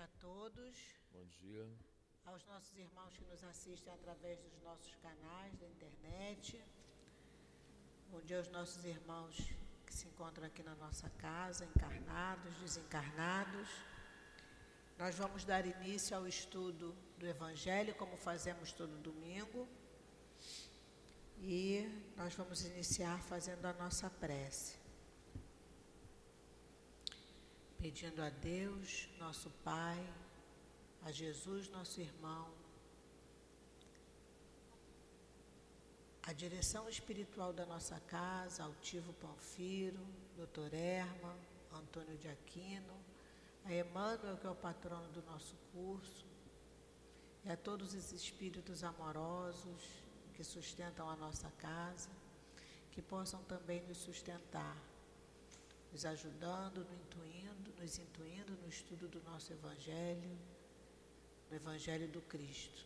dia a todos. Bom dia. Aos nossos irmãos que nos assistem através dos nossos canais da internet. Bom dia aos nossos irmãos que se encontram aqui na nossa casa, encarnados, desencarnados. Nós vamos dar início ao estudo do Evangelho, como fazemos todo domingo. E nós vamos iniciar fazendo a nossa prece. Pedindo a Deus, nosso Pai, a Jesus, nosso irmão, a direção espiritual da nossa casa, Altivo Panfiro, Doutor Erma, Antônio de Aquino, a Emmanuel, que é o patrono do nosso curso, e a todos os espíritos amorosos que sustentam a nossa casa, que possam também nos sustentar, nos ajudando, nos intuindo, nos intuindo no estudo do nosso Evangelho, no Evangelho do Cristo.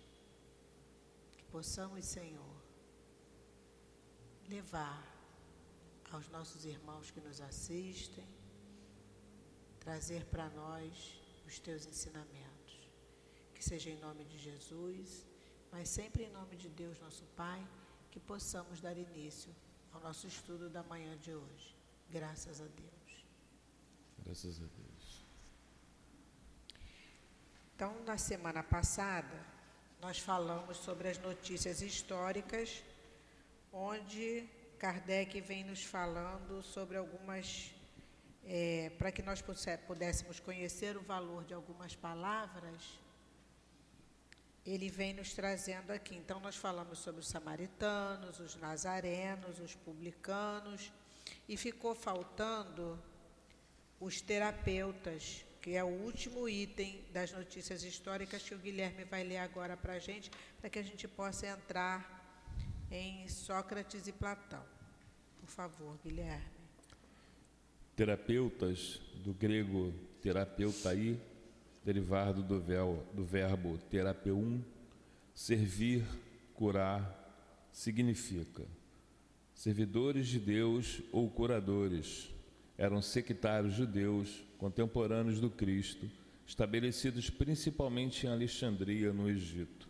Que possamos, Senhor, levar aos nossos irmãos que nos assistem, trazer para nós os teus ensinamentos. Que seja em nome de Jesus, mas sempre em nome de Deus, nosso Pai, que possamos dar início ao nosso estudo da manhã de hoje. Graças a Deus. Graças a Deus. Então, na semana passada, nós falamos sobre as notícias históricas, onde Kardec vem nos falando sobre algumas. É, para que nós pudéssemos conhecer o valor de algumas palavras, ele vem nos trazendo aqui. Então, nós falamos sobre os samaritanos, os nazarenos, os publicanos, e ficou faltando os terapeutas, que é o último item das notícias históricas que o Guilherme vai ler agora para a gente, para que a gente possa entrar em Sócrates e Platão. Por favor, Guilherme. Terapeutas, do grego terapeutai, derivado do, do verbo terapeum, servir, curar, significa servidores de Deus ou curadores. Eram sectários judeus, contemporâneos do Cristo, estabelecidos principalmente em Alexandria, no Egito.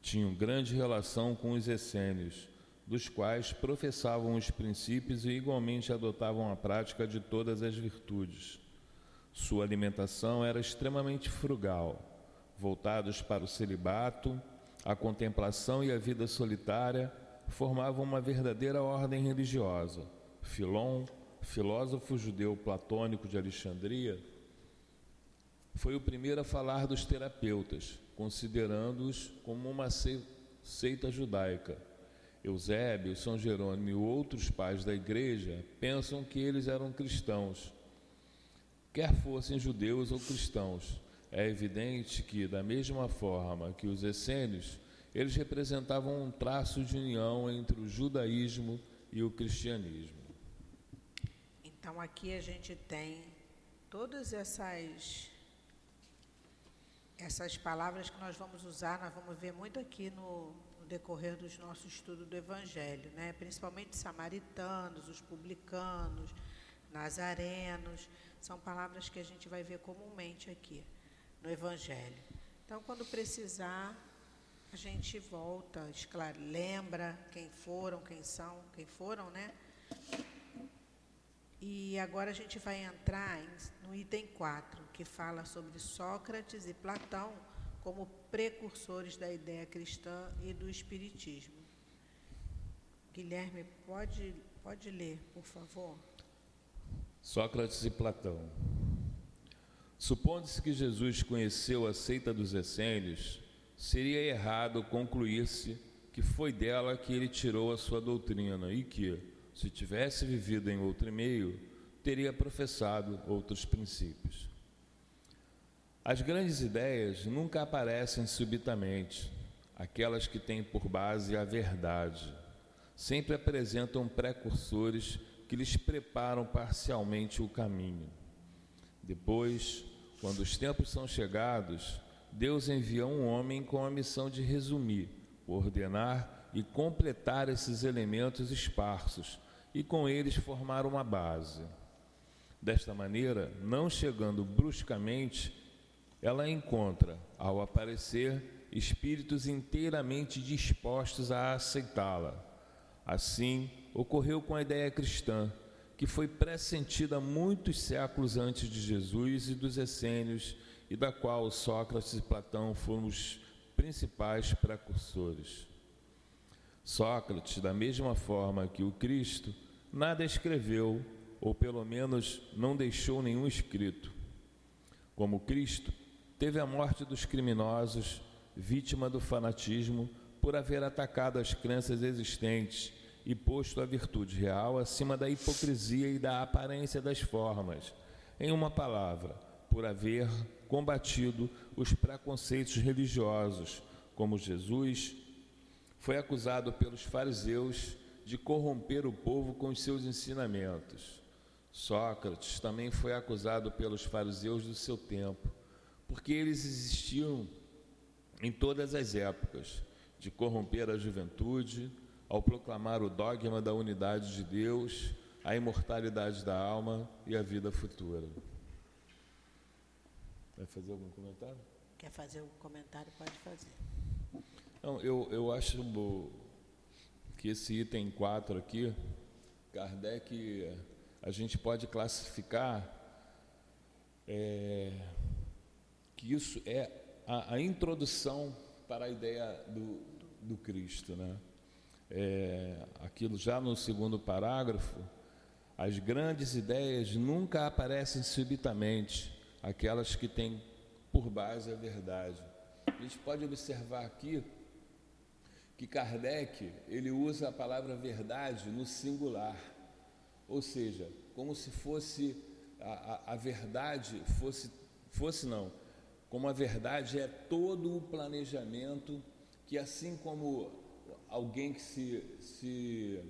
Tinham grande relação com os essênios, dos quais professavam os princípios e igualmente adotavam a prática de todas as virtudes. Sua alimentação era extremamente frugal, voltados para o celibato, a contemplação e a vida solitária formavam uma verdadeira ordem religiosa. Filon, filósofo judeu platônico de Alexandria, foi o primeiro a falar dos terapeutas, considerando-os como uma seita judaica. Eusébio, São Jerônimo e outros pais da igreja pensam que eles eram cristãos, quer fossem judeus ou cristãos. É evidente que, da mesma forma que os essênios, eles representavam um traço de união entre o judaísmo e o cristianismo. Então aqui a gente tem todas essas essas palavras que nós vamos usar, nós vamos ver muito aqui no, no decorrer do nosso estudo do Evangelho, né? principalmente samaritanos, os publicanos, nazarenos, são palavras que a gente vai ver comumente aqui no Evangelho. Então, quando precisar, a gente volta, lembra quem foram, quem são, quem foram, né? E agora a gente vai entrar no item 4, que fala sobre Sócrates e Platão como precursores da ideia cristã e do espiritismo. Guilherme, pode, pode ler, por favor? Sócrates e Platão. Supondo-se que Jesus conheceu a seita dos essênios, seria errado concluir-se que foi dela que ele tirou a sua doutrina e que, se tivesse vivido em outro meio, teria professado outros princípios. As grandes ideias nunca aparecem subitamente, aquelas que têm por base a verdade. Sempre apresentam precursores que lhes preparam parcialmente o caminho. Depois, quando os tempos são chegados, Deus envia um homem com a missão de resumir, ordenar e completar esses elementos esparsos e com eles formar uma base. Desta maneira, não chegando bruscamente ela encontra, ao aparecer, espíritos inteiramente dispostos a aceitá-la. Assim, ocorreu com a ideia cristã, que foi pressentida muitos séculos antes de Jesus e dos essênios, e da qual Sócrates e Platão foram os principais precursores. Sócrates, da mesma forma que o Cristo, nada escreveu, ou pelo menos não deixou nenhum escrito. Como Cristo, teve a morte dos criminosos, vítima do fanatismo, por haver atacado as crenças existentes e posto a virtude real acima da hipocrisia e da aparência das formas. Em uma palavra, por haver combatido os preconceitos religiosos, como Jesus foi acusado pelos fariseus de corromper o povo com os seus ensinamentos. Sócrates também foi acusado pelos fariseus do seu tempo, porque eles existiam em todas as épocas de corromper a juventude ao proclamar o dogma da unidade de Deus, a imortalidade da alma e a vida futura. Vai fazer algum comentário? Quer fazer algum comentário? Pode fazer. Não, eu, eu acho que esse item 4 aqui, Kardec, a gente pode classificar é, que isso é a, a, introdução para a ideia do, do Cristo. Né? É, aquilo já no segundo parágrafo, as grandes ideias nunca aparecem subitamente, aquelas que têm por base a verdade. A gente pode observar aqui que Kardec ele usa a palavra verdade no singular, ou seja, como se fosse a, a, a verdade fosse fosse não, como a verdade é todo o planejamento que assim como alguém que se, se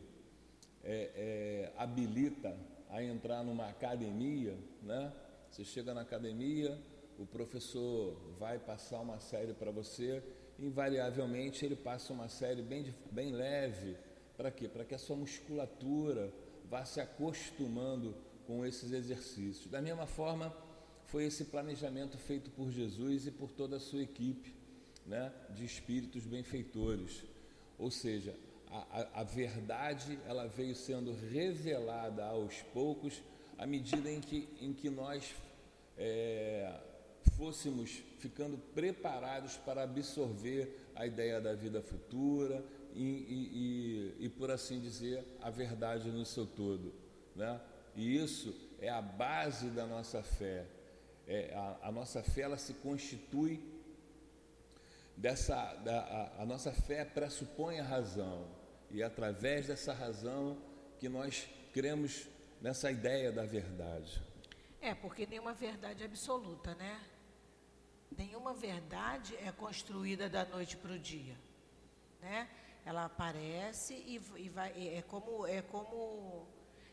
é, é, habilita a entrar numa academia, né? Você chega na academia, o professor vai passar uma série para você, invariavelmente ele passa uma série bem, bem leve. Para quê? Para que a sua musculatura vá se acostumando com esses exercícios. Da mesma forma, foi esse planejamento feito por Jesus e por toda a sua equipe né, de espíritos benfeitores. Ou seja, a, a, a verdade ela veio sendo revelada aos poucos à medida em que, em que nós é, fôssemos ficando preparados para absorver a ideia da vida futura e, e, e, e, por assim dizer, a verdade no seu todo. Né? E isso é a base da nossa fé. É, a, a, nossa fé ela se constitui dessa. Da, a, a nossa fé pressupõe a razão, e é através dessa razão que nós cremos nessa ideia da verdade. É, porque nenhuma verdade é absoluta, né? Nenhuma verdade é construída da noite para o dia, né? Ela aparece e, e vai, é como, é como,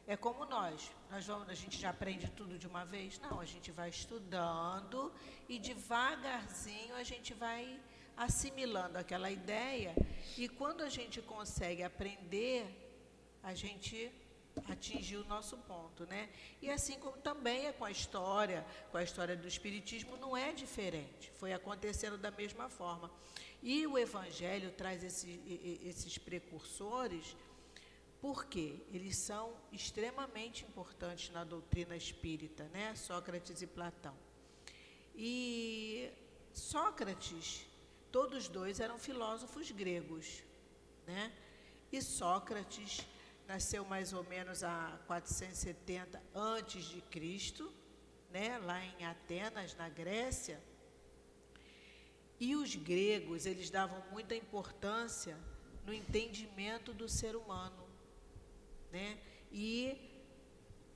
é como nós. Nós vamos, a gente já aprende tudo de uma vez? Não, a gente vai estudando e devagarzinho a gente vai assimilando aquela ideia e quando a gente consegue aprender, a gente atingir o nosso ponto, né? E assim como também é com a história, com a história do espiritismo não é diferente. Foi acontecendo da mesma forma. E o evangelho traz esse, esses precursores porque eles são extremamente importantes na doutrina espírita, né? Sócrates e Platão. E Sócrates, todos dois eram filósofos gregos, né? E Sócrates nasceu mais ou menos a 470 antes de Cristo, né, lá em Atenas, na Grécia. E os gregos, eles davam muita importância no entendimento do ser humano, né? E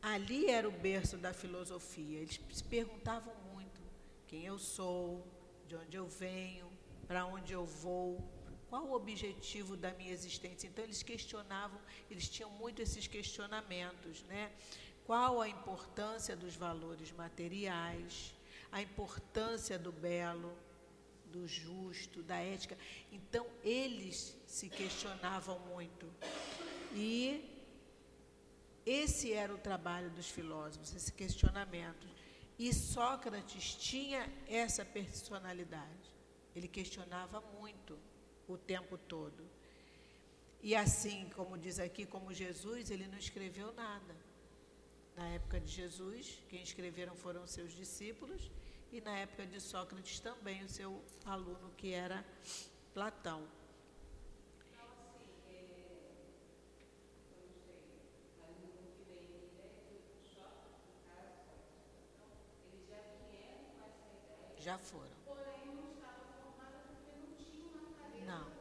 ali era o berço da filosofia. Eles se perguntavam muito: quem eu sou, de onde eu venho, para onde eu vou, qual o objetivo da minha existência? Então eles questionavam, eles tinham muito esses questionamentos, né? Qual a importância dos valores materiais, a importância do belo, do justo, da ética. Então eles se questionavam muito. E esse era o trabalho dos filósofos, esse questionamento. E Sócrates tinha essa personalidade. Ele questionava muito o tempo todo. E assim, como diz aqui, como Jesus, ele não escreveu nada. Na época de Jesus, quem escreveram foram seus discípulos, e na época de Sócrates também, o seu aluno, que era Platão. Já foram. Não,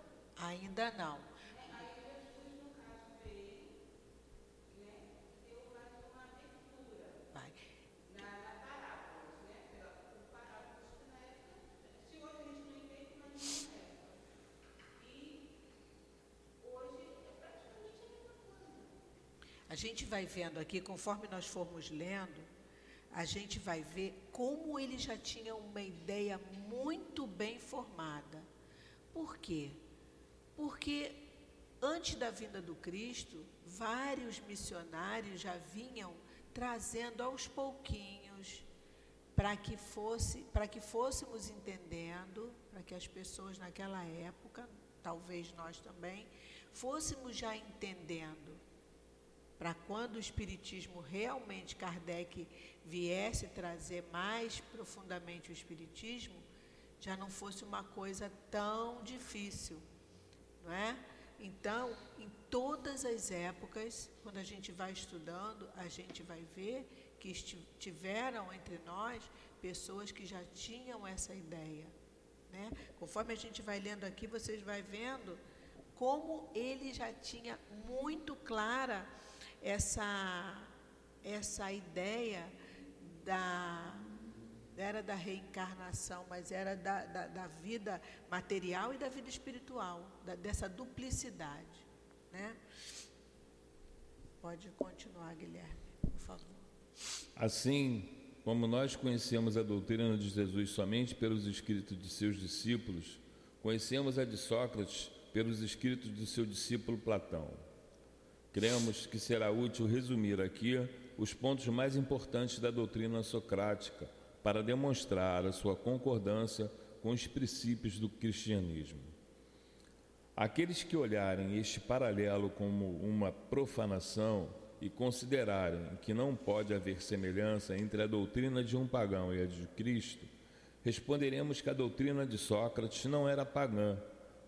ainda não. A gente vai vendo aqui, conforme nós formos lendo, a gente vai ver como ele já tinha uma ideia muito bem formada. Por quê? Porque antes da vinda do Cristo, vários missionários já vinham trazendo aos pouquinhos para que fosse, para que fôssemos entendendo, para que as pessoas naquela época, talvez nós também, fôssemos já entendendo para quando o Espiritismo realmente Kardec viesse trazer mais profundamente o Espiritismo, já não fosse uma coisa tão difícil, não é? Então, em todas as épocas, quando a gente vai estudando, a gente vai ver que tiveram entre nós pessoas que já tinham essa ideia. Né? Conforme a gente vai lendo aqui, vocês vão vendo como ele já tinha muito clara essa, essa ideia da era da reencarnação, mas era da, da, da vida material e da vida espiritual, da, dessa duplicidade. Né? Pode continuar, Guilherme, por favor. Assim, como nós conhecemos a doutrina de Jesus somente pelos escritos de seus discípulos, conhecemos a de Sócrates pelos escritos de seu discípulo Platão. Cremos que será útil resumir aqui os pontos mais importantes da doutrina socrática para demonstrar a sua concordância com os princípios do cristianismo. Aqueles que olharem este paralelo como uma profanação e considerarem que não pode haver semelhança entre a doutrina de um pagão e a de Cristo, responderemos que a doutrina de Sócrates não era pagã,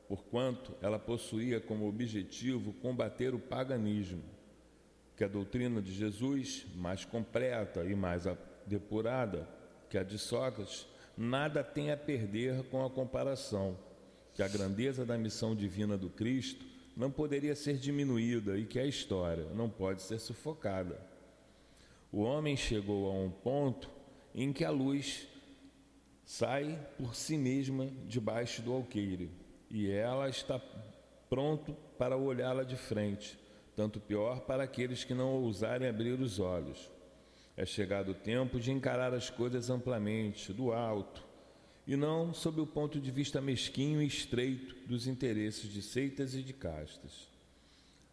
porquanto ela possuía como objetivo combater o paganismo, que a doutrina de Jesus, mais completa e mais depurada que a de Sócrates, nada tem a perder com a comparação, que a grandeza da missão divina do Cristo não poderia ser diminuída e que a história não pode ser sufocada. O homem chegou a um ponto em que a luz sai por si mesma debaixo do alqueire e ela está pronto para olhá-la de frente, tanto pior para aqueles que não ousarem abrir os olhos. É chegado o tempo de encarar as coisas amplamente, do alto, e não sob o ponto de vista mesquinho e estreito dos interesses de seitas e de castas.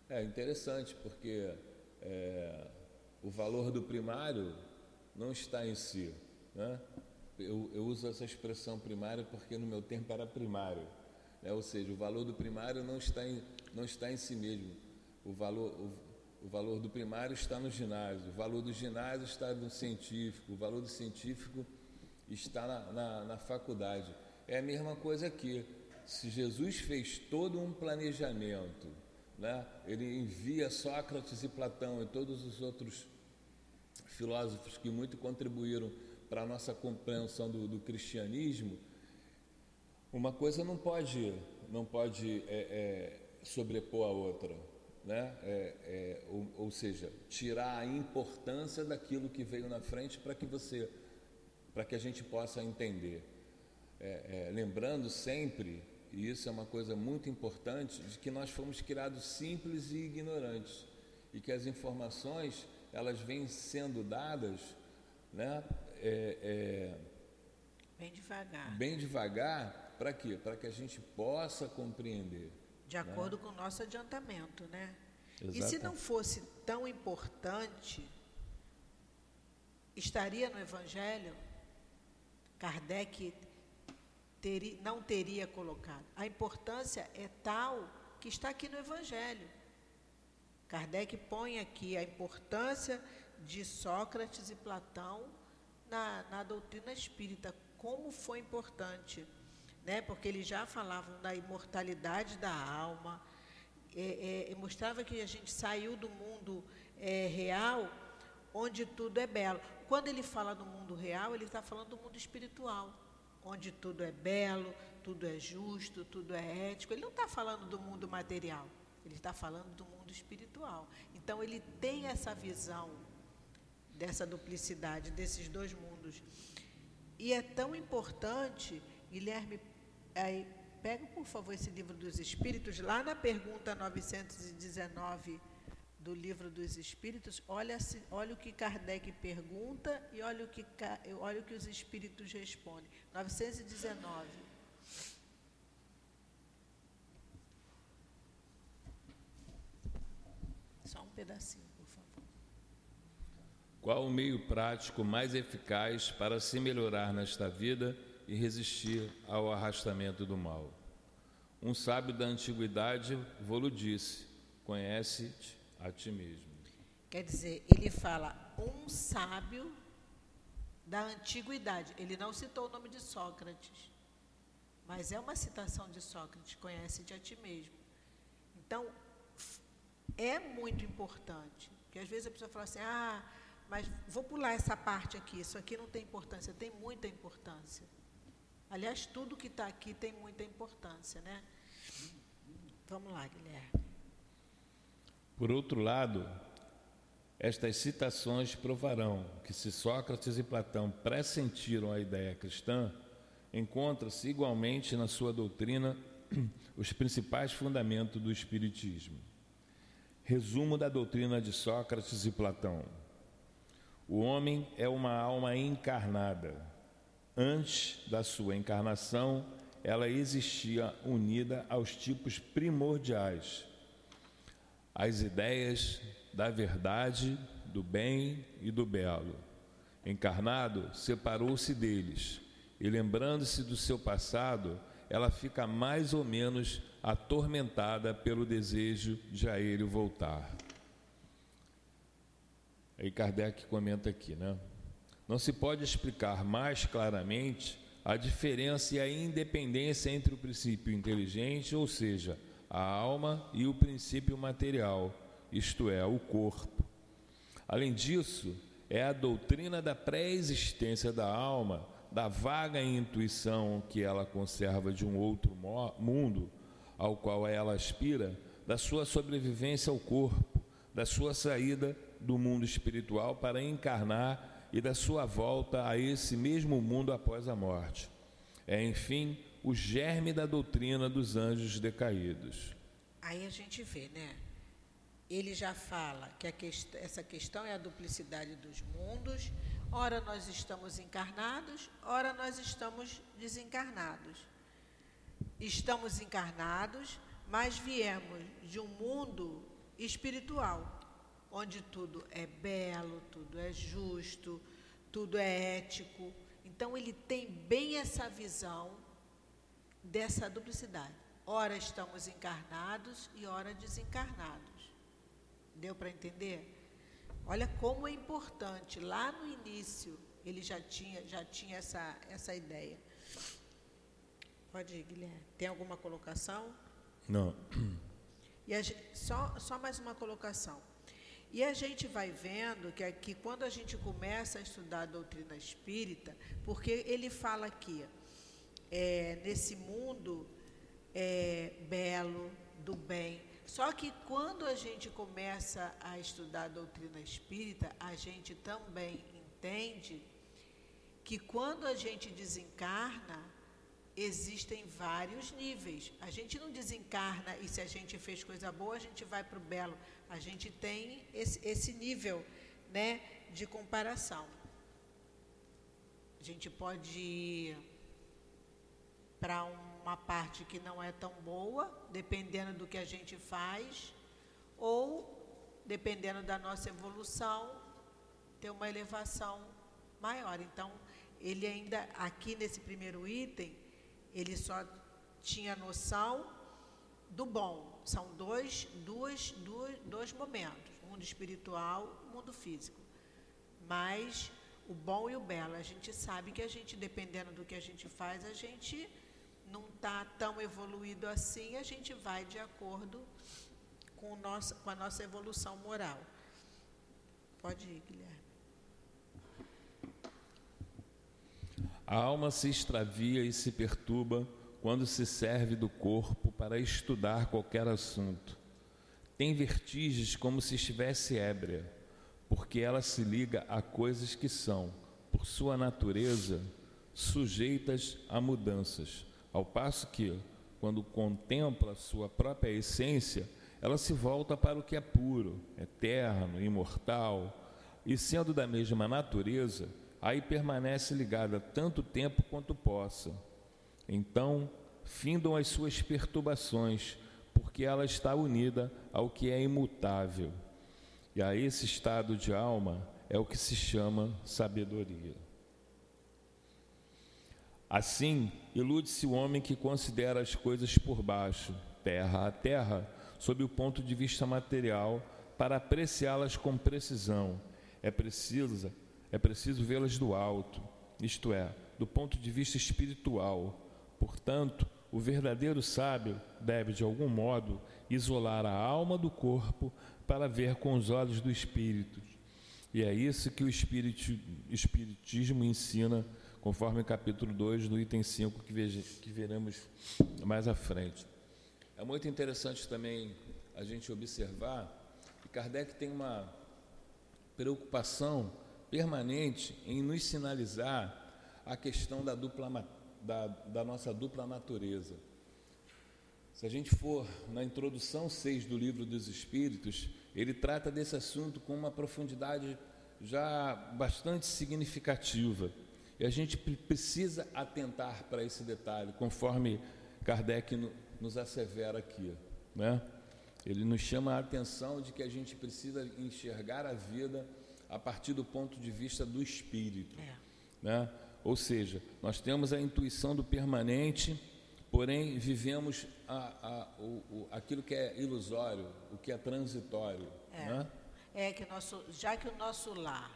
É interessante porque é, o valor do primário não está em si. Né? Eu, eu uso essa expressão primário porque no meu tempo era primário. Né? Ou seja, o valor do primário não está em, não está em si mesmo. O valor, o, o valor do primário está no ginásio, o valor do ginásio está no científico, o valor do científico está na, na, na faculdade. É a mesma coisa aqui. Se Jesus fez todo um planejamento, né? ele envia Sócrates e Platão e todos os outros filósofos que muito contribuíram para a nossa compreensão do, do cristianismo, uma coisa não pode, não pode é, é, sobrepor a outra, né? É, é, ou, ou, seja, tirar a importância daquilo que veio na frente para que você, para que a gente possa entender. É, é, lembrando sempre, e isso é uma coisa muito importante, de que nós fomos criados simples e ignorantes e que as informações elas vêm sendo dadas, né? bem devagar. Bem devagar para quê? Para que a gente possa compreender. De né? acordo né? com o nosso adiantamento, né? Exato. E se não fosse tão importante, estaria no Evangelho, Kardec teria, não teria colocado. A importância é tal que está aqui no Evangelho. Kardec põe aqui a importância de Sócrates e Platão na, na doutrina espírita, como foi importante, né? porque eles já falavam da imortalidade da alma, é, é, mostrava que a gente saiu do mundo é, real, onde tudo é belo. Quando ele fala do mundo real, ele está falando do mundo espiritual, onde tudo é belo, tudo é justo, tudo é ético. Ele não está falando do mundo material, ele está falando do mundo espiritual. Então, ele tem essa visão dessa duplicidade, desses dois mundos. E é tão importante, Guilherme, aí, pega por favor esse livro dos Espíritos, lá na pergunta 919 do livro dos Espíritos, olha, olha o que Kardec pergunta e olha o que, olha o que os Espíritos respondem. 919. Só um pedacinho, por favor. Qual o meio prático mais eficaz para se melhorar nesta vida e resistir ao arrastamento do mal? Um sábio da antiguidade vou-lo disse: conhece-te a ti mesmo. Quer dizer, ele fala um sábio da antiguidade. Ele não citou o nome de Sócrates, mas é uma citação de Sócrates: conhece-te a ti mesmo. Então, é muito importante, porque às vezes a pessoa fala assim: ah, mas vou pular essa parte aqui, isso aqui não tem importância. Tem muita importância. Aliás, tudo que está aqui tem muita importância, né? Vamos lá, Guilherme. Por outro lado, estas citações provarão que, se Sócrates e Platão pressentiram a ideia cristã, encontra-se igualmente na sua doutrina os principais fundamentos do Espiritismo. Resumo da doutrina de Sócrates e Platão: o homem é uma alma encarnada. Antes da sua encarnação, ela existia unida aos tipos primordiais as ideias da verdade, do bem e do belo. Encarnado, separou-se deles e, lembrando-se do seu passado, ela fica mais ou menos atormentada pelo desejo de a ele voltar. Aí Kardec comenta aqui, né? Não se pode explicar mais claramente a diferença e a independência entre o princípio inteligente, ou seja, a alma e o princípio material, isto é, o corpo. Além disso, é a doutrina da pré-existência da alma, da vaga intuição que ela conserva de um outro mundo ao qual ela aspira, da sua sobrevivência ao corpo, da sua saída do mundo espiritual para encarnar e da sua volta a esse mesmo mundo após a morte. É, enfim, o germe da doutrina dos anjos decaídos. Aí a gente vê, né? Ele já fala que quest essa questão é a duplicidade dos mundos. Ora nós estamos encarnados, ora nós estamos desencarnados. Estamos encarnados, mas viemos de um mundo espiritual, onde tudo é belo, tudo é justo, tudo é ético. Então ele tem bem essa visão dessa duplicidade. Ora estamos encarnados e ora desencarnados. Deu para entender? Olha como é importante. Lá no início ele já tinha, já tinha essa, essa ideia. Pode ir, Guilherme. Tem alguma colocação? Não. E a, só, só mais uma colocação. E a gente vai vendo que aqui, quando a gente começa a estudar a doutrina espírita, porque ele fala aqui, é, nesse mundo é, belo, do bem. Só que quando a gente começa a estudar a doutrina espírita, a gente também entende que quando a gente desencarna, existem vários níveis. A gente não desencarna e se a gente fez coisa boa, a gente vai para o belo. A gente tem esse, esse nível né, de comparação. A gente pode para uma parte que não é tão boa, dependendo do que a gente faz, ou dependendo da nossa evolução, ter uma elevação maior. Então, ele ainda, aqui nesse primeiro item, ele só tinha noção do bom. São dois, duas, duas, dois momentos, mundo espiritual e mundo físico. Mas o bom e o belo, a gente sabe que a gente, dependendo do que a gente faz, a gente não está tão evoluído assim, a gente vai de acordo com, nossa, com a nossa evolução moral. Pode ir, Guilherme. A alma se extravia e se perturba quando se serve do corpo para estudar qualquer assunto. Tem vertigens como se estivesse ébria, porque ela se liga a coisas que são, por sua natureza, sujeitas a mudanças, ao passo que, quando contempla sua própria essência, ela se volta para o que é puro, eterno, imortal, e sendo da mesma natureza, aí permanece ligada tanto tempo quanto possa então, findam as suas perturbações, porque ela está unida ao que é imutável. E a esse estado de alma é o que se chama sabedoria. Assim, ilude-se o homem que considera as coisas por baixo, terra a terra, sob o ponto de vista material, para apreciá-las com precisão. É preciso, é preciso vê-las do alto, isto é, do ponto de vista espiritual, Portanto, o verdadeiro sábio deve, de algum modo, isolar a alma do corpo para ver com os olhos do espírito. E é isso que o Espiritismo ensina, conforme o capítulo 2, no item 5, que, veja, que veremos mais à frente. É muito interessante também a gente observar que Kardec tem uma preocupação permanente em nos sinalizar a questão da dupla da, da nossa dupla natureza. Se a gente for na introdução 6 do livro dos Espíritos, ele trata desse assunto com uma profundidade já bastante significativa. E a gente precisa atentar para esse detalhe, conforme Kardec nos assevera aqui. Né? Ele nos chama a atenção de que a gente precisa enxergar a vida a partir do ponto de vista do espírito. É. Né? Ou seja, nós temos a intuição do permanente, porém vivemos a, a, o, o, aquilo que é ilusório, o que é transitório. É, né? é que nosso, já que o nosso lar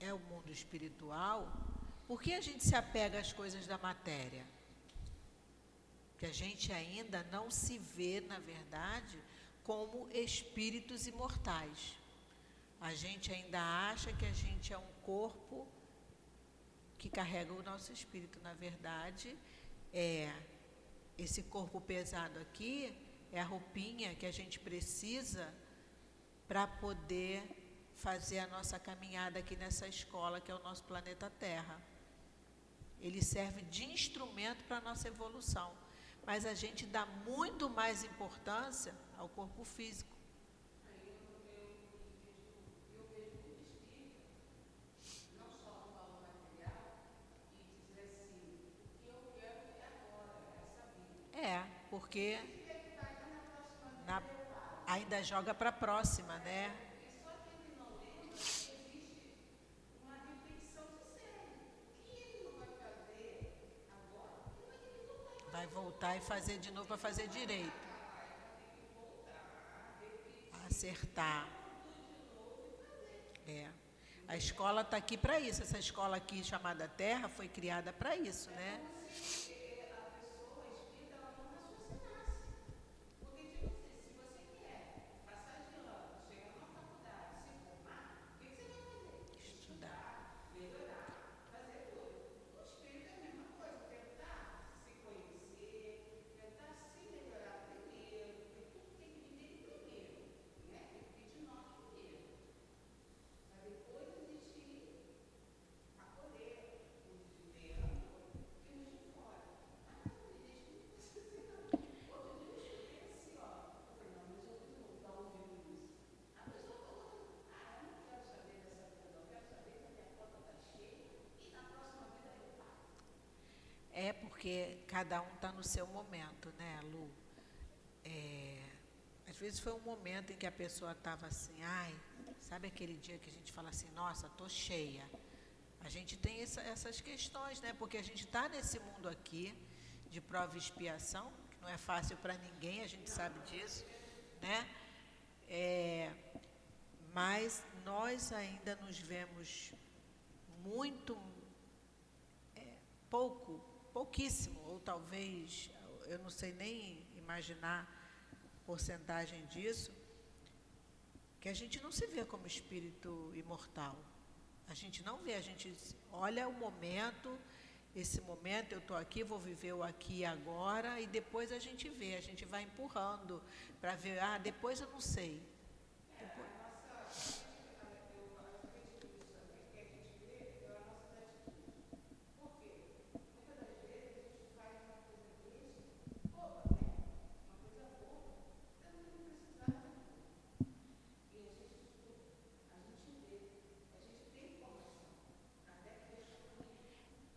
é o mundo espiritual, por que a gente se apega às coisas da matéria? Que a gente ainda não se vê, na verdade, como espíritos imortais. A gente ainda acha que a gente é um corpo que carrega o nosso espírito. Na verdade, é esse corpo pesado aqui é a roupinha que a gente precisa para poder fazer a nossa caminhada aqui nessa escola que é o nosso planeta Terra. Ele serve de instrumento para a nossa evolução, mas a gente dá muito mais importância ao corpo físico. É, porque na, ainda joga para a próxima, né? Vai voltar e fazer de novo para fazer direito. Acertar. É. A escola está aqui para isso. Essa escola aqui chamada Terra foi criada para isso, né? É porque cada um está no seu momento, né, Lu? É, às vezes foi um momento em que a pessoa estava assim, ai, sabe aquele dia que a gente fala assim, nossa, tô cheia. A gente tem essa, essas questões, né? Porque a gente está nesse mundo aqui de prova e expiação, que não é fácil para ninguém, a gente sabe disso, né? É, mas nós ainda nos vemos muito é, pouco, pouquíssimo, ou talvez, eu não sei nem imaginar porcentagem disso, que a gente não se vê como espírito imortal. A gente não vê, a gente olha o momento, esse momento eu estou aqui, vou viver o aqui e agora, e depois a gente vê, a gente vai empurrando para ver, ah, depois eu não sei.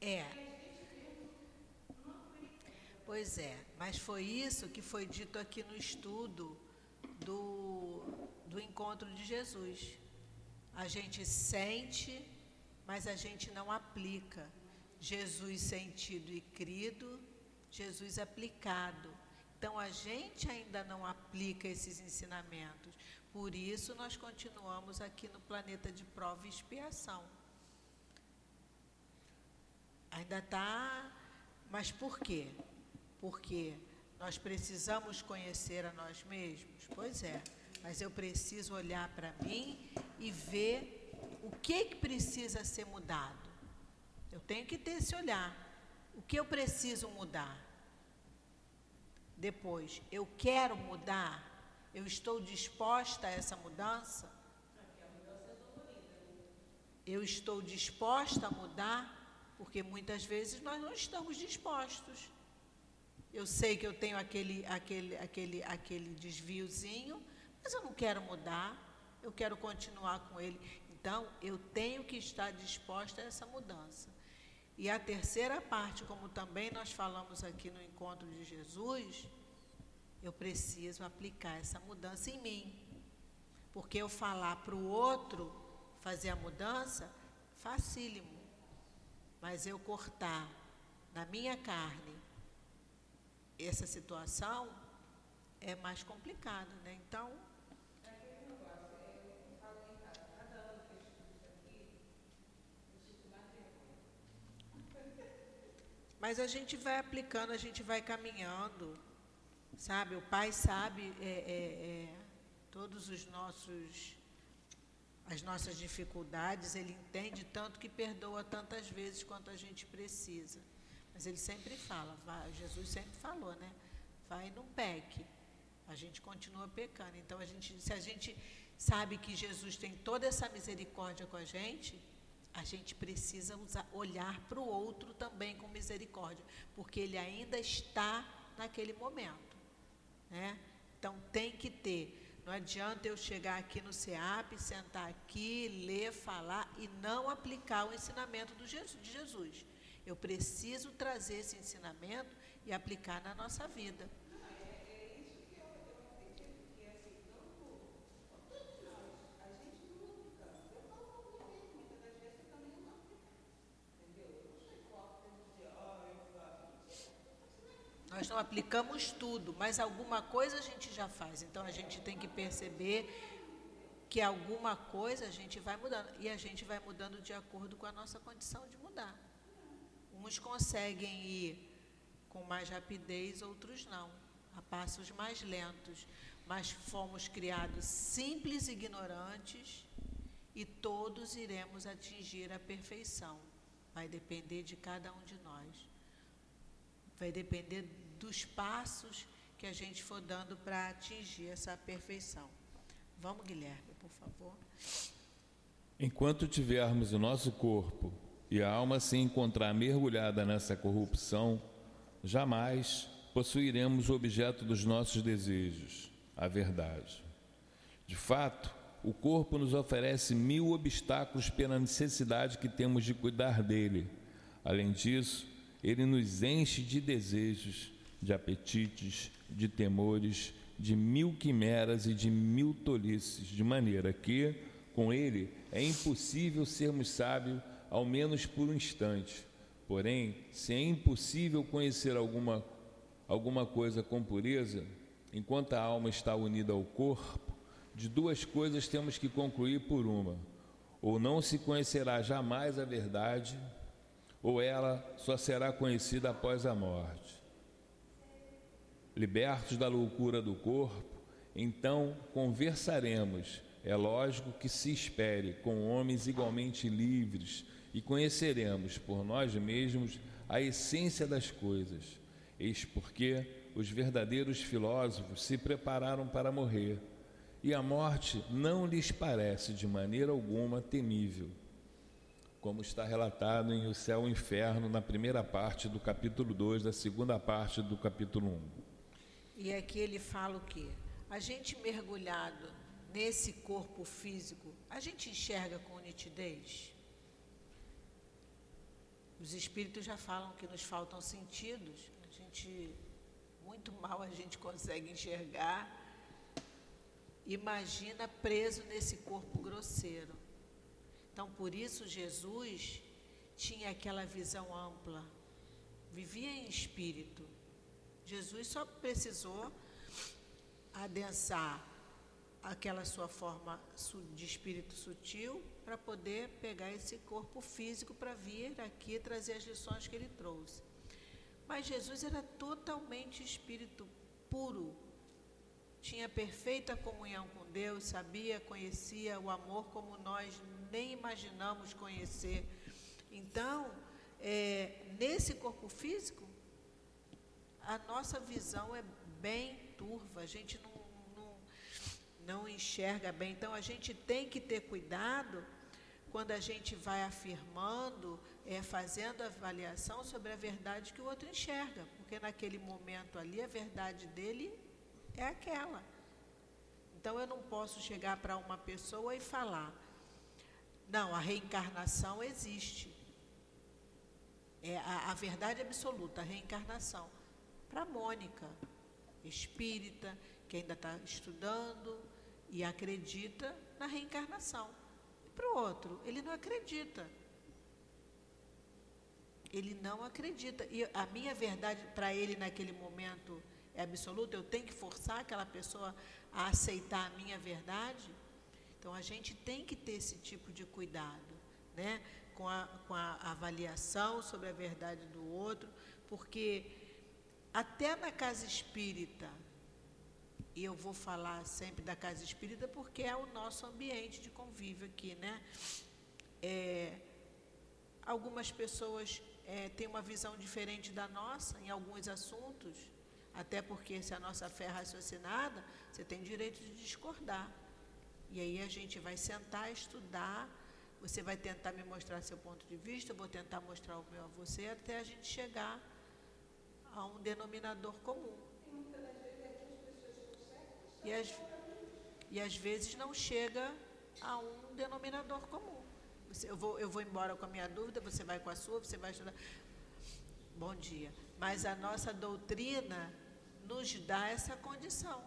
É. Pois é, mas foi isso que foi dito aqui no estudo do, do encontro de Jesus. A gente sente, mas a gente não aplica. Jesus sentido e crido, Jesus aplicado. Então a gente ainda não aplica esses ensinamentos. Por isso nós continuamos aqui no planeta de prova e expiação. Ainda está. Mas por quê? Porque nós precisamos conhecer a nós mesmos? Pois é, mas eu preciso olhar para mim e ver o que, que precisa ser mudado. Eu tenho que ter esse olhar. O que eu preciso mudar? Depois, eu quero mudar? Eu estou disposta a essa mudança? Eu estou disposta a mudar? porque muitas vezes nós não estamos dispostos. Eu sei que eu tenho aquele, aquele, aquele, aquele desviozinho, mas eu não quero mudar, eu quero continuar com ele. Então, eu tenho que estar disposta a essa mudança. E a terceira parte, como também nós falamos aqui no encontro de Jesus, eu preciso aplicar essa mudança em mim. Porque eu falar para o outro fazer a mudança, facílimo. Mas eu cortar na minha carne essa situação é mais complicado, né? Então. Mas a gente vai aplicando, a gente vai caminhando, sabe? O Pai sabe é, é, é, todos os nossos as nossas dificuldades, Ele entende tanto que perdoa tantas vezes quanto a gente precisa. Mas Ele sempre fala, vai, Jesus sempre falou, né? Vai e não peque. A gente continua pecando. Então, a gente, se a gente sabe que Jesus tem toda essa misericórdia com a gente, a gente precisa usar, olhar para o outro também com misericórdia, porque ele ainda está naquele momento. Né? Então, tem que ter não adianta eu chegar aqui no SEAP, sentar aqui, ler, falar e não aplicar o ensinamento de Jesus. Eu preciso trazer esse ensinamento e aplicar na nossa vida. Nós não aplicamos tudo, mas alguma coisa a gente já faz. Então a gente tem que perceber que alguma coisa a gente vai mudando. E a gente vai mudando de acordo com a nossa condição de mudar. Uns conseguem ir com mais rapidez, outros não, a passos mais lentos. Mas fomos criados simples e ignorantes e todos iremos atingir a perfeição. Vai depender de cada um de nós. Vai depender dos passos que a gente for dando para atingir essa perfeição. Vamos, Guilherme, por favor. Enquanto tivermos o nosso corpo e a alma se encontrar mergulhada nessa corrupção, jamais possuiremos o objeto dos nossos desejos, a verdade. De fato, o corpo nos oferece mil obstáculos pela necessidade que temos de cuidar dele. Além disso, ele nos enche de desejos de apetites, de temores, de mil quimeras e de mil tolices, de maneira que, com ele, é impossível sermos sábios ao menos por um instante. Porém, se é impossível conhecer alguma, alguma coisa com pureza, enquanto a alma está unida ao corpo, de duas coisas temos que concluir por uma: ou não se conhecerá jamais a verdade, ou ela só será conhecida após a morte. Libertos da loucura do corpo, então conversaremos. É lógico que se espere com homens igualmente livres e conheceremos por nós mesmos a essência das coisas. Eis porque os verdadeiros filósofos se prepararam para morrer, e a morte não lhes parece de maneira alguma temível, como está relatado em O Céu e o Inferno, na primeira parte do capítulo 2, da segunda parte do capítulo 1. E aqui ele fala o quê? A gente mergulhado nesse corpo físico, a gente enxerga com nitidez? Os espíritos já falam que nos faltam sentidos, a gente muito mal a gente consegue enxergar. Imagina preso nesse corpo grosseiro. Então, por isso Jesus tinha aquela visão ampla, vivia em espírito. Jesus só precisou adensar aquela sua forma de espírito sutil para poder pegar esse corpo físico para vir aqui trazer as lições que ele trouxe. Mas Jesus era totalmente espírito puro, tinha perfeita comunhão com Deus, sabia, conhecia o amor como nós nem imaginamos conhecer. Então, é, nesse corpo físico, a nossa visão é bem turva, a gente não não enxerga bem. Então a gente tem que ter cuidado quando a gente vai afirmando, é, fazendo avaliação sobre a verdade que o outro enxerga, porque naquele momento ali a verdade dele é aquela. Então eu não posso chegar para uma pessoa e falar, não, a reencarnação existe. É a, a verdade absoluta, a reencarnação. Para Mônica, espírita, que ainda está estudando, e acredita na reencarnação. Para o outro, ele não acredita. Ele não acredita. E a minha verdade para ele naquele momento é absoluta, eu tenho que forçar aquela pessoa a aceitar a minha verdade. Então a gente tem que ter esse tipo de cuidado, né? Com a, com a avaliação sobre a verdade do outro, porque até na casa espírita, e eu vou falar sempre da casa espírita porque é o nosso ambiente de convívio aqui, né? É, algumas pessoas é, têm uma visão diferente da nossa em alguns assuntos, até porque se a nossa fé é raciocinada, você tem direito de discordar. E aí a gente vai sentar, estudar, você vai tentar me mostrar seu ponto de vista, eu vou tentar mostrar o meu a você, até a gente chegar a um denominador comum. E às, e às vezes não chega a um denominador comum. Você, eu, vou, eu vou embora com a minha dúvida, você vai com a sua, você vai estudar. Bom dia. Mas a nossa doutrina nos dá essa condição.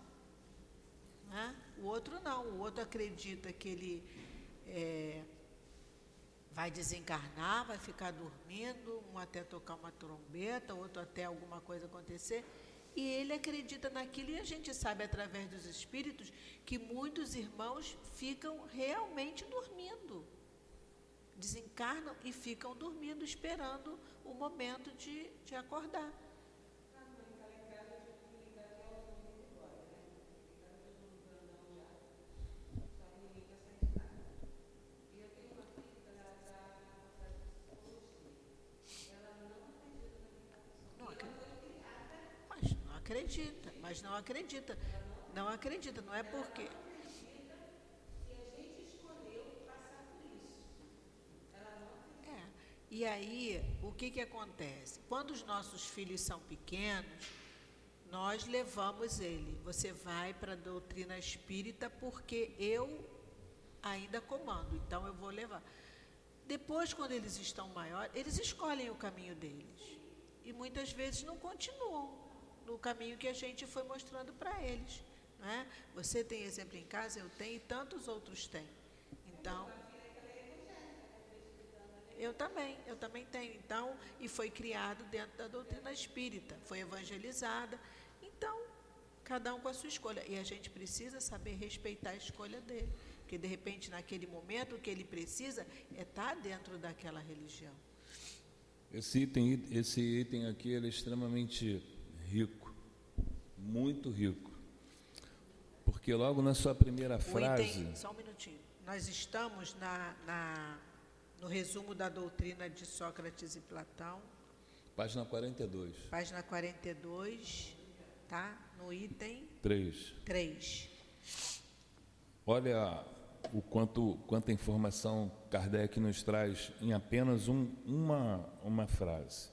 Né? O outro não. O outro acredita que ele é, vai desencarnar, vai ficar dormindo, um até tocar uma trombeta, outro até alguma coisa acontecer e ele acredita naquilo, e a gente sabe através dos espíritos que muitos irmãos ficam realmente dormindo. Desencarnam e ficam dormindo, esperando o momento de, de acordar. Acredita, mas não acredita. Não acredita, não é porque. É. E aí, o que, que acontece? Quando os nossos filhos são pequenos, nós levamos ele. Você vai para a doutrina espírita porque eu ainda comando, então eu vou levar. Depois, quando eles estão maiores, eles escolhem o caminho deles. E muitas vezes não continuam no caminho que a gente foi mostrando para eles. Né? Você tem exemplo em casa, eu tenho e tantos outros têm. Então, Eu também, eu também tenho. Então, e foi criado dentro da doutrina espírita, foi evangelizada. Então, cada um com a sua escolha. E a gente precisa saber respeitar a escolha dele. Porque, de repente, naquele momento, o que ele precisa é estar dentro daquela religião. Esse item, esse item aqui é extremamente rico, muito rico. Porque logo na sua primeira frase. Item, só um minutinho. Nós estamos na, na, no resumo da doutrina de Sócrates e Platão. Página 42. Página 42, tá? No item 3. 3. Olha o quanto quanta informação Kardec nos traz em apenas um, uma, uma frase.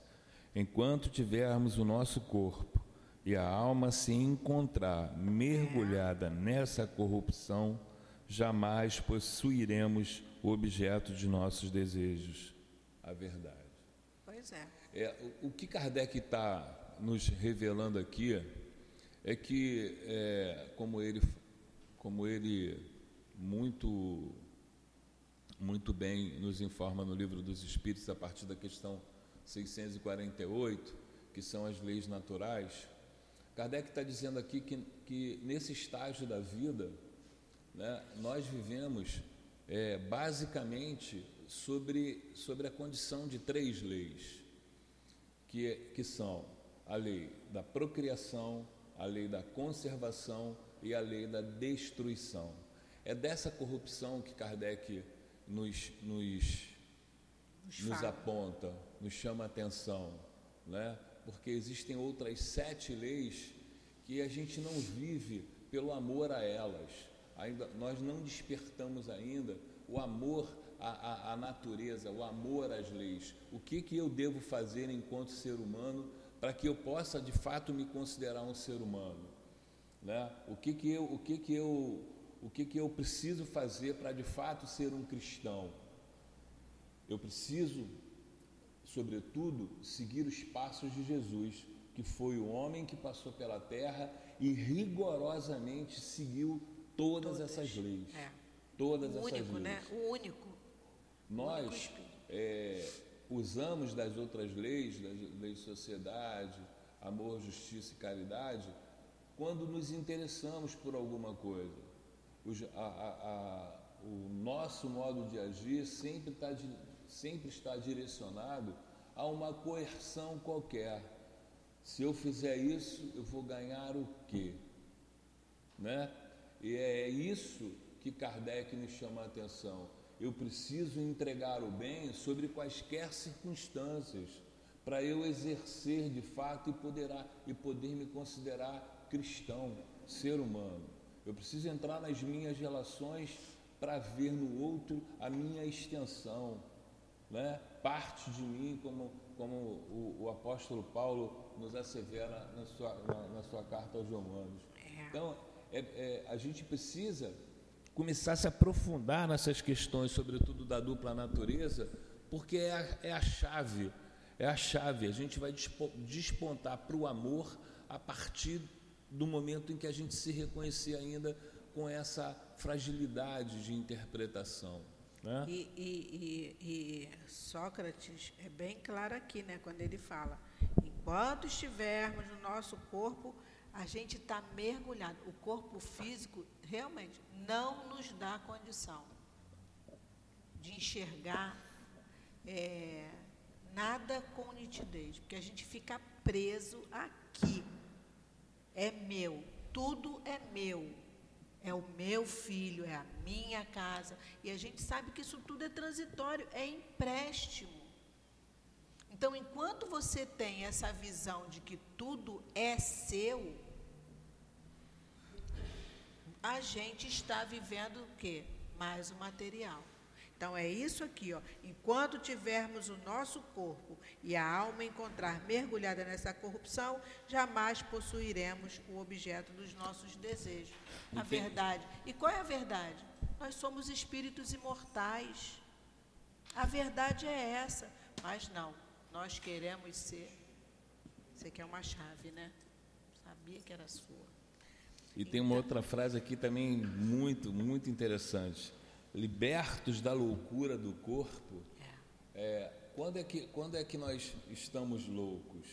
Enquanto tivermos o nosso corpo e a alma se encontrar mergulhada nessa corrupção, jamais possuiremos o objeto de nossos desejos, a verdade. Pois é. é o, que Kardec está nos revelando aqui é que, é, como ele, como ele muito, muito bem nos informa no livro dos Espíritos, a partir da questão 648, que são as leis naturais, Kardec está dizendo aqui que, que nesse estágio da vida, né, nós vivemos é, basicamente sobre, sobre a condição de três leis, que, que são a lei da procriação, a lei da conservação e a lei da destruição. É dessa corrupção que Kardec nos, nos, nos aponta, nos chama a atenção, né? porque existem outras sete leis que a gente não vive pelo amor a elas. Ainda, nós não despertamos ainda o amor à, à, à, natureza, o amor às leis. O que, que eu devo fazer enquanto ser humano para que eu possa de fato me considerar um ser humano? Né? O que, que eu, o que, que eu o que, que eu preciso fazer para de fato ser um cristão. Eu preciso, sobretudo, seguir os passos de Jesus, que foi o homem que passou pela terra e rigorosamente seguiu todas, todas. essas leis. É. Todas o essas único, leis. Né? O único. Nós o único é, usamos das outras leis, das leis de sociedade, amor, justiça e caridade, quando nos interessamos por alguma coisa a, a, o nosso modo de agir sempre, tá, sempre está direcionado a uma coerção qualquer. Se eu fizer isso, eu vou ganhar o quê? Né? E é isso que Kardec nos chama a atenção. Eu preciso entregar o bem sobre quaisquer circunstâncias para eu exercer de fato e, poderá, e poder me considerar cristão, ser humano. Eu preciso entrar nas minhas relações para ver no outro a minha extensão, né? parte de mim, como, como o, o apóstolo Paulo nos assevera na sua, na, na sua carta aos Romanos. É. Então, é, é, a gente precisa começar a se aprofundar nessas questões, sobretudo da dupla natureza, porque é a, é a chave, é a chave. A gente vai despontar para o amor a partir do momento em que a gente se reconhecer ainda com essa fragilidade de interpretação. Né? E, e, e, e, Sócrates é bem claro aqui, né, quando ele fala: enquanto estivermos no nosso corpo, a gente está mergulhado. O corpo físico realmente não nos dá condição de enxergar é, nada com nitidez, porque a gente fica preso aqui é meu, tudo é meu. É o meu filho, é a minha casa. E a gente sabe que isso tudo é transitório, é empréstimo. Então, enquanto você tem essa visão de que tudo é seu, a gente está vivendo o quê? Mais o material. Então é isso aqui, ó. Enquanto tivermos o nosso corpo e a alma encontrar mergulhada nessa corrupção, jamais possuiremos o objeto dos nossos desejos. A verdade. E qual é a verdade? Nós somos espíritos imortais. A verdade é essa. Mas não, nós queremos ser. Você quer uma chave, né? Sabia que era sua. E tem uma outra frase aqui também muito, muito interessante libertos da loucura do corpo, É, quando, é que, quando é que nós estamos loucos?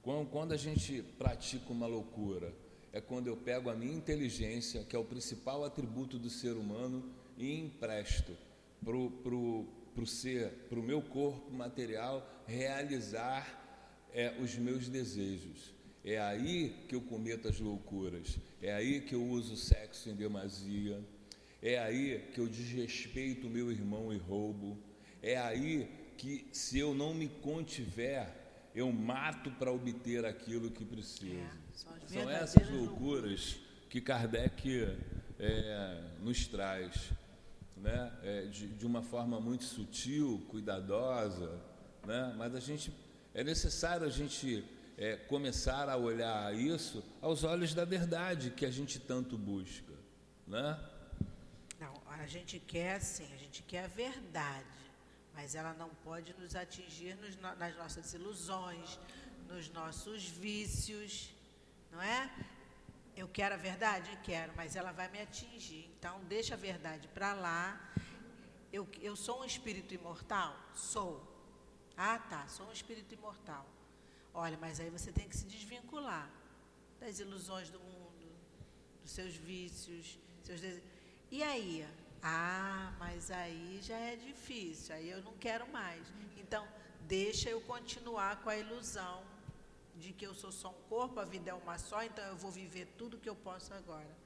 Quando, quando a gente pratica uma loucura? É quando eu pego a minha inteligência, que é o principal atributo do ser humano, e empresto para o pro, pro ser, para o meu corpo material realizar é, os meus desejos. É aí que eu cometo as loucuras. É aí que eu uso sexo em demasia. É aí que eu desrespeito o meu irmão e roubo. É aí que, se eu não me contiver, eu mato para obter aquilo que preciso. É, são, essas loucuras que Kardec é, nos traz, né? É, de, de, uma forma muito sutil, cuidadosa, né? mas a gente é necessário a gente é, começar a olhar isso aos olhos da verdade que a gente tanto busca, né? A gente quer sim, a gente quer a verdade, mas ela não pode nos atingir nos, nas nossas ilusões, nos nossos vícios, não é? Eu quero a verdade? Quero, mas ela vai me atingir. Então, deixa a verdade para lá. Eu, eu sou um espírito imortal? Sou. Ah, tá, sou um espírito imortal. Olha, mas aí você tem que se desvincular das ilusões do mundo, dos seus vícios, seus desejos. E aí? Ah, mas aí já é difícil, aí eu não quero mais. Então, deixa eu continuar com a ilusão de que eu sou só um corpo, a vida é uma só, então eu vou viver tudo que eu posso agora.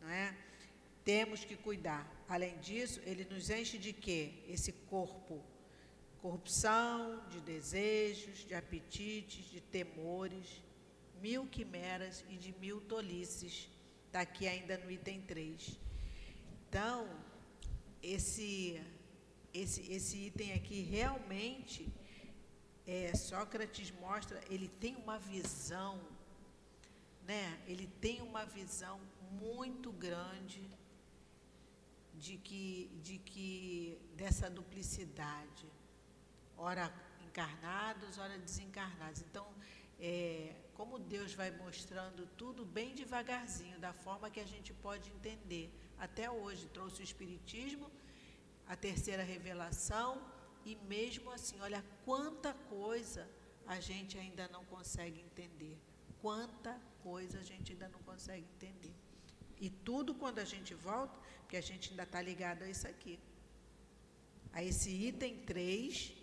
Não é? Temos que cuidar. Além disso, ele nos enche de quê? Esse corpo corrupção, de desejos, de apetites, de temores, mil quimeras e de mil tolices. Está aqui ainda no item 3. Então, esse, esse, esse item aqui realmente, é, Sócrates mostra, ele tem uma visão, né? ele tem uma visão muito grande de que, de que dessa duplicidade ora encarnados, ora desencarnados. Então, é, como Deus vai mostrando tudo bem devagarzinho, da forma que a gente pode entender. Até hoje trouxe o Espiritismo, a terceira revelação, e mesmo assim, olha quanta coisa a gente ainda não consegue entender. Quanta coisa a gente ainda não consegue entender. E tudo quando a gente volta, porque a gente ainda está ligado a isso aqui. A esse item 3,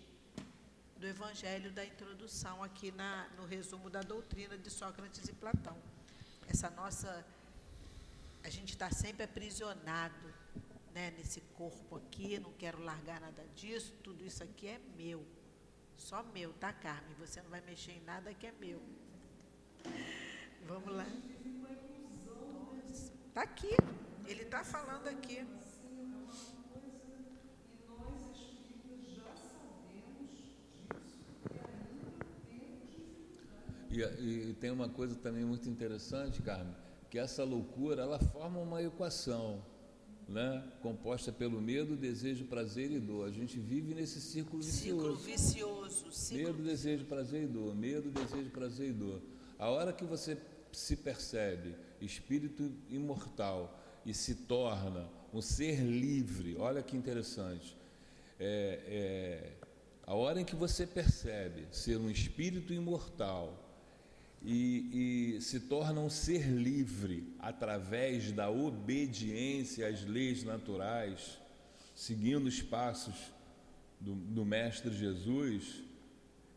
do Evangelho da introdução aqui na, no resumo da doutrina de Sócrates e Platão. Essa nossa. A gente está sempre aprisionado né, nesse corpo aqui, não quero largar nada disso, tudo isso aqui é meu. Só meu, tá, Carmen? Você não vai mexer em nada que é meu. Vamos lá. Está aqui. Ele está falando aqui. E, e, tem uma coisa também muito interessante, Carmen, que essa loucura ela forma uma equação, né? composta pelo medo, desejo, prazer e dor. A gente vive nesse círculo vicioso. Ciclo vicioso. Ciclo... Medo, desejo, prazer e dor. Medo, desejo, prazer e dor. A hora que você se percebe espírito imortal e se torna um ser livre, olha que interessante. É, é, a hora em que você percebe ser um espírito imortal e, e, se torna um ser livre através da obediência às leis naturais, seguindo os passos do, do, Mestre Jesus,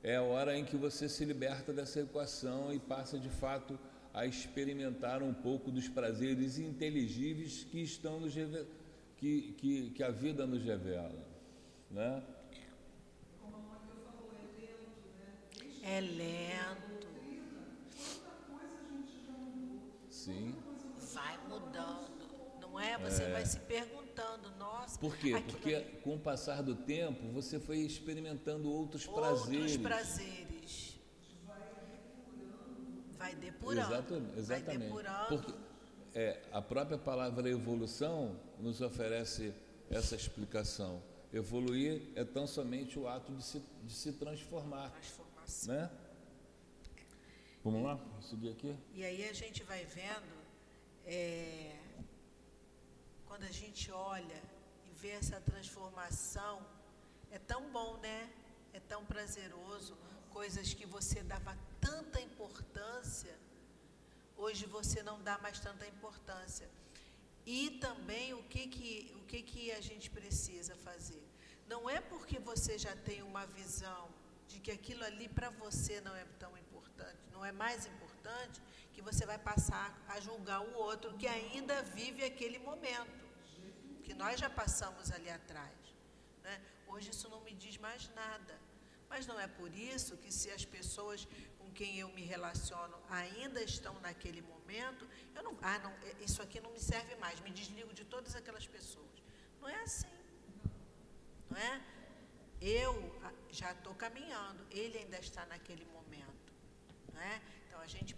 é a hora em que você se liberta dessa equação e passa de fato a experimentar um pouco dos prazeres inteligíveis que estão nos que, que, que a vida nos revela, né? É lento. Sim. Vai mudando, não é? Você é. vai se perguntando, nossa. Por quê? Porque com o passar do tempo você foi experimentando outros, outros prazeres. Outros prazeres. Vai depurando. Exatamente. exatamente. Vai depurando. Porque é, a própria palavra evolução nos oferece essa explicação. Evoluir é tão somente o ato de se, de se transformar. Transformação. Né? Vamos lá? Vamos seguir aqui? E aí a gente vai vendo, é, quando a gente olha e vê essa transformação, É tão bom, né? É tão prazeroso. Coisas que você dava tanta importância, hoje você não dá mais tanta importância. E também o que, que, o que, que a gente precisa fazer? Não é porque você já tem uma visão de que aquilo ali para você não é tão importante, não é mais importante, que você vai passar a julgar o outro que ainda vive aquele momento, que nós já passamos ali atrás. Né? Hoje isso não me diz mais nada. Mas não é por isso que se as pessoas com quem eu me relaciono ainda estão naquele momento, eu não, ah, não, é, isso aqui não me serve mais, me desligo de todas aquelas pessoas. Não é assim. Não é? Eu ah, já estou caminhando, ele ainda está naquele momento. Não é? Então a gente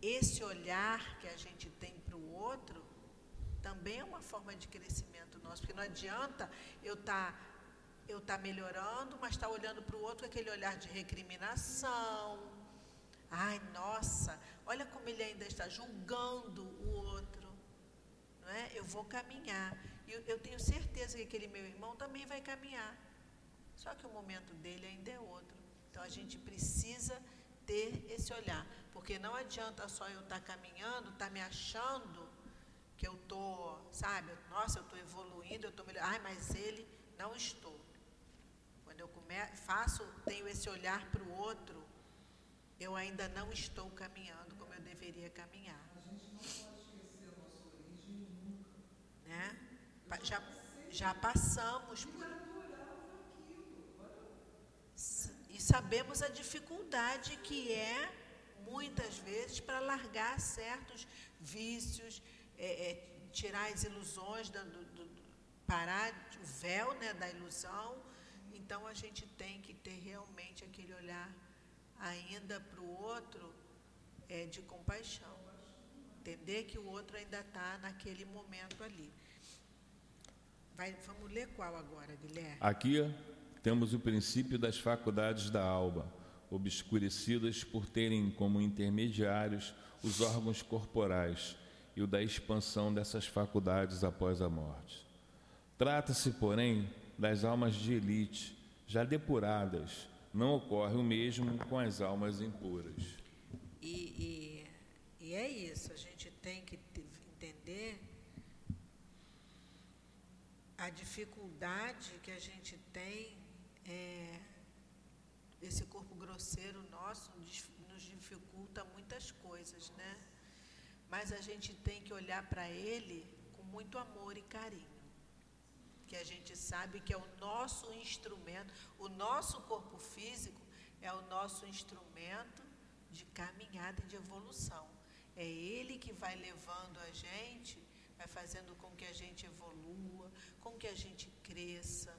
esse olhar que a gente tem para o outro também é uma forma de crescimento nosso, porque não adianta eu estar tá eu tá melhorando, mas estar tá olhando para o outro com aquele olhar de recriminação. Ai, nossa, olha como ele ainda está julgando o outro. Não é? Eu vou caminhar. E eu, eu tenho certeza que aquele meu irmão também vai caminhar. Só que o momento dele ainda é outro. Então a gente precisa ter esse olhar. Porque não adianta só eu estar tá caminhando, estar tá me achando que eu estou, sabe, nossa, eu estou evoluindo, eu estou melhor. Ai, mas ele não estou. Quando eu come, faço, tenho esse olhar para o outro, eu ainda não estou caminhando como eu deveria caminhar. A gente não pode esquecer a nossa origem nunca. Né? Já, já passamos por. E sabemos a dificuldade que é, muitas vezes, para largar certos vícios, é, é, tirar as ilusões, do, do, parar o véu né, da ilusão então a gente tem que ter realmente aquele olhar ainda para o outro é, de compaixão. Entender que o outro ainda está naquele momento ali. Vai, vamos ler qual agora, Guilherme? Aqui temos o princípio das faculdades da alma, obscurecidas por terem como intermediários os órgãos corporais e o da expansão dessas faculdades após a morte. Trata-se, porém, das almas de elite, já depuradas, não ocorre o mesmo com as almas impuras. E, e, e é isso, a gente tem que entender a dificuldade que a gente tem, é, esse corpo grosseiro nosso nos dificulta muitas coisas, né? Mas a gente tem que olhar para ele com muito amor e carinho que a gente sabe que é o nosso instrumento, o nosso corpo físico é o nosso instrumento de caminhada e de evolução. É ele que vai levando a gente, vai fazendo com que a gente evolua, com que a gente cresça.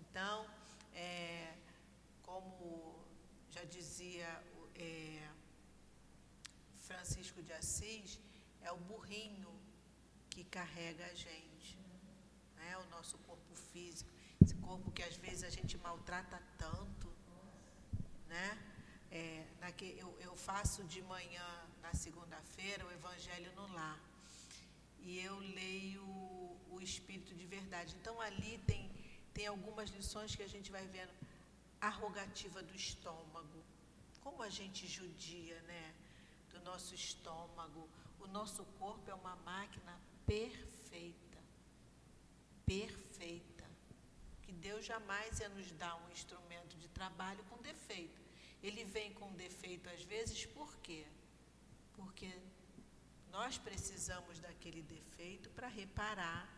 Então, é, como já dizia é, Francisco de Assis, é o burrinho que carrega a gente né? o nosso corpo físico, esse corpo que às vezes a gente maltrata tanto. Né? É, naque, eu, eu faço de manhã, na segunda-feira, o Evangelho no Lar. E eu leio o Espírito de Verdade. Então ali tem, tem algumas lições que a gente vai vendo. Arrogativa do estômago. Como a gente judia, né? Do nosso estômago. O nosso corpo é uma máquina perfeita perfeita. Que Deus jamais ia nos dar um instrumento de trabalho com defeito. Ele vem com defeito às vezes, por quê? Porque nós precisamos daquele defeito para reparar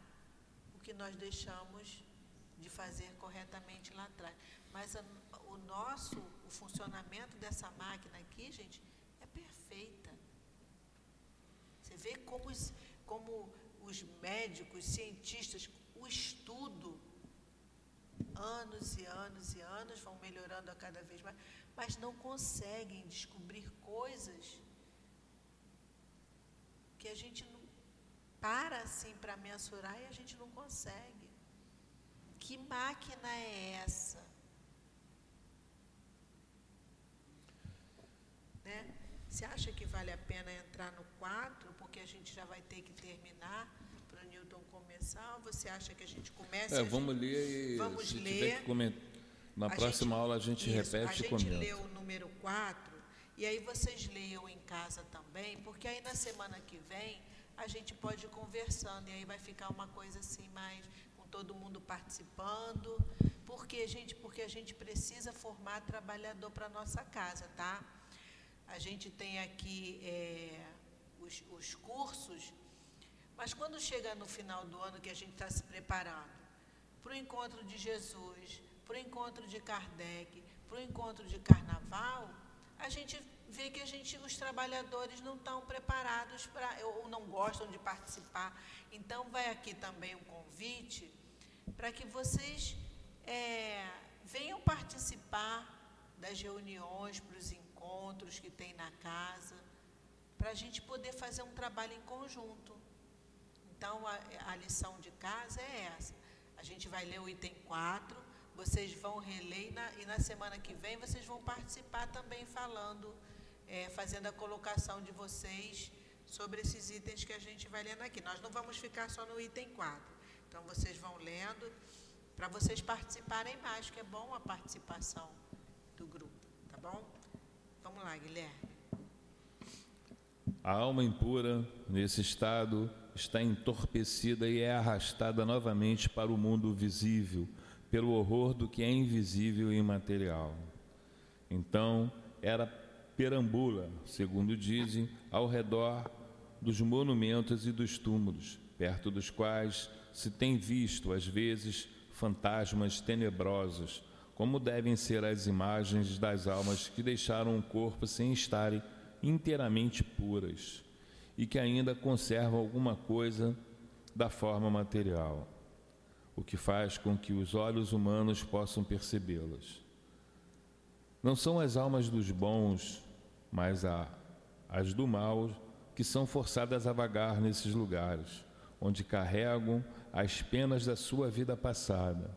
o que nós deixamos de fazer corretamente lá atrás. Mas a, o nosso, o funcionamento dessa máquina aqui, gente, é perfeita. Você vê como os, como os médicos, cientistas, o estudo, anos e anos e anos, vão melhorando a cada vez mais, mas não conseguem descobrir coisas que a gente não para assim para mensurar e a gente não consegue. Máquina é essa? Né? Você acha que vale a pena entrar no 4, porque a gente já vai ter que terminar? Newton começar, você acha que a gente começa? É, e a vamos gente- ler e Vamos se ler. Na A próxima gente- aula a gente Isso, repete A e gente comenta. lê o número 4 e aí vocês leiam em casa também, porque aí na semana que vem a gente pode ir conversando e aí vai ficar uma coisa assim mais todo mundo participando. Por quê, gente? Porque a gente precisa formar trabalhador para nossa casa, tá? A gente tem aqui é, os, os cursos, mas quando chega no final do ano que a gente está se preparando para o encontro de Jesus, para o encontro de Kardec, para o encontro de Carnaval, a gente vê que a gente, os trabalhadores não estão preparados para, ou não gostam de participar. Então, vai aqui também um convite para que vocês é, venham participar das reuniões, para os encontros que tem na casa, para a gente poder fazer um trabalho em conjunto. Então, a, a lição de casa é essa. A gente vai ler o item 4, vocês vão reler e na, e na semana que vem vocês vão participar também falando, é, fazendo a colocação de vocês sobre esses itens que a gente vai lendo aqui. Nós não vamos ficar só no item 4. Então, vocês vão lendo para vocês participarem mais, que é bom a participação do grupo, tá bom? Vamos lá, Guilherme. A alma impura, nesse estado, está entorpecida e é arrastada novamente para o mundo visível, pelo horror do que é invisível e imaterial. Então, ela perambula, segundo dizem, ao redor dos monumentos e dos túmulos, perto dos quais se tem visto, às vezes, fantasmas tenebrosos, como devem ser as imagens das almas que deixaram o corpo sem estarem inteiramente puras e que ainda conservam alguma coisa da forma material, o que faz com que os olhos humanos possam percebê-las. Não são as almas dos bons, mas a, as do mal que são forçadas a vagar nesses lugares, onde carregam as penas da sua vida passada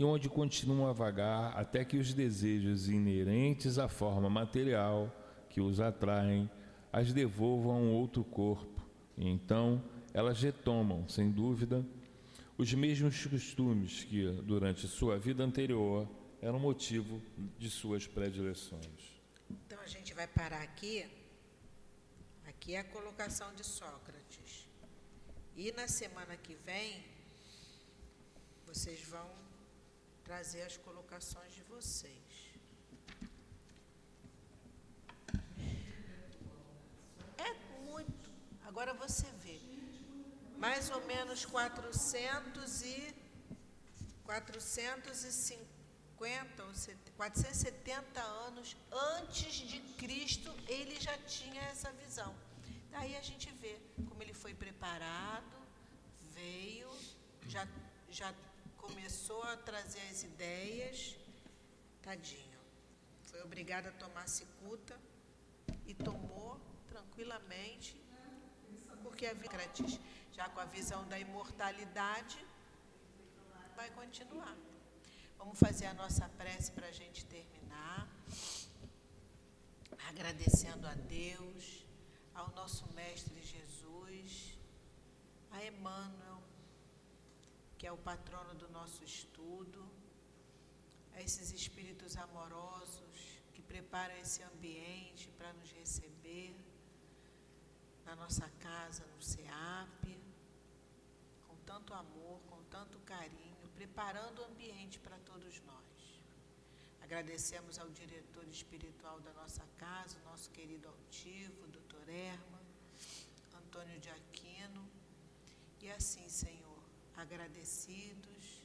e onde continuam a vagar até que os desejos inerentes à forma material que os atraem as devolvam a um outro corpo, e então elas retomam, sem dúvida, os mesmos costumes que, durante sua vida anterior, eram motivo de suas predileções. Vai parar aqui. Aqui é a colocação de Sócrates. E na semana que vem, vocês vão trazer as colocações de vocês. É muito. Agora você vê. Mais ou menos 400 e 450 ou set- 470 anos antes de Cristo, ele já tinha essa visão. Daí a gente vê como ele foi preparado, veio, já, já começou a trazer as ideias, tadinho. Foi obrigado a tomar cicuta e tomou tranquilamente, porque a Sócrates, já com a visão da imortalidade, vai continuar. Vamos fazer a nossa prece para a gente terminar. Agradecendo a Deus, ao nosso Mestre Jesus, a Emmanuel, que é o patrono do nosso estudo, a esses espíritos amorosos que preparam esse ambiente para nos receber na nossa casa, no SEAP, com tanto amor, com tanto carinho, preparando o ambiente para todos nós. Agradecemos ao diretor espiritual da nossa casa, nosso querido altivo, doutor Erma, Antônio de Aquino, e assim, Senhor, agradecidos,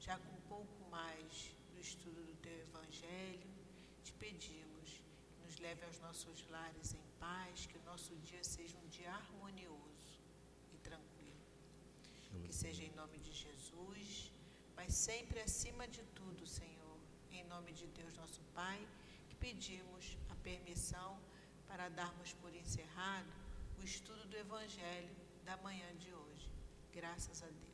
já com um pouco mais do estudo do Teu Evangelho, te pedimos que nos leve aos nossos lares em paz, que o nosso dia seja um dia harmonioso e tranquilo. Que seja em nome de Jesus, mas sempre acima de tudo, Senhor, em nome de Deus nosso Pai, que pedimos a permissão para darmos por encerrado o estudo do Evangelho da manhã de hoje. Graças a Deus.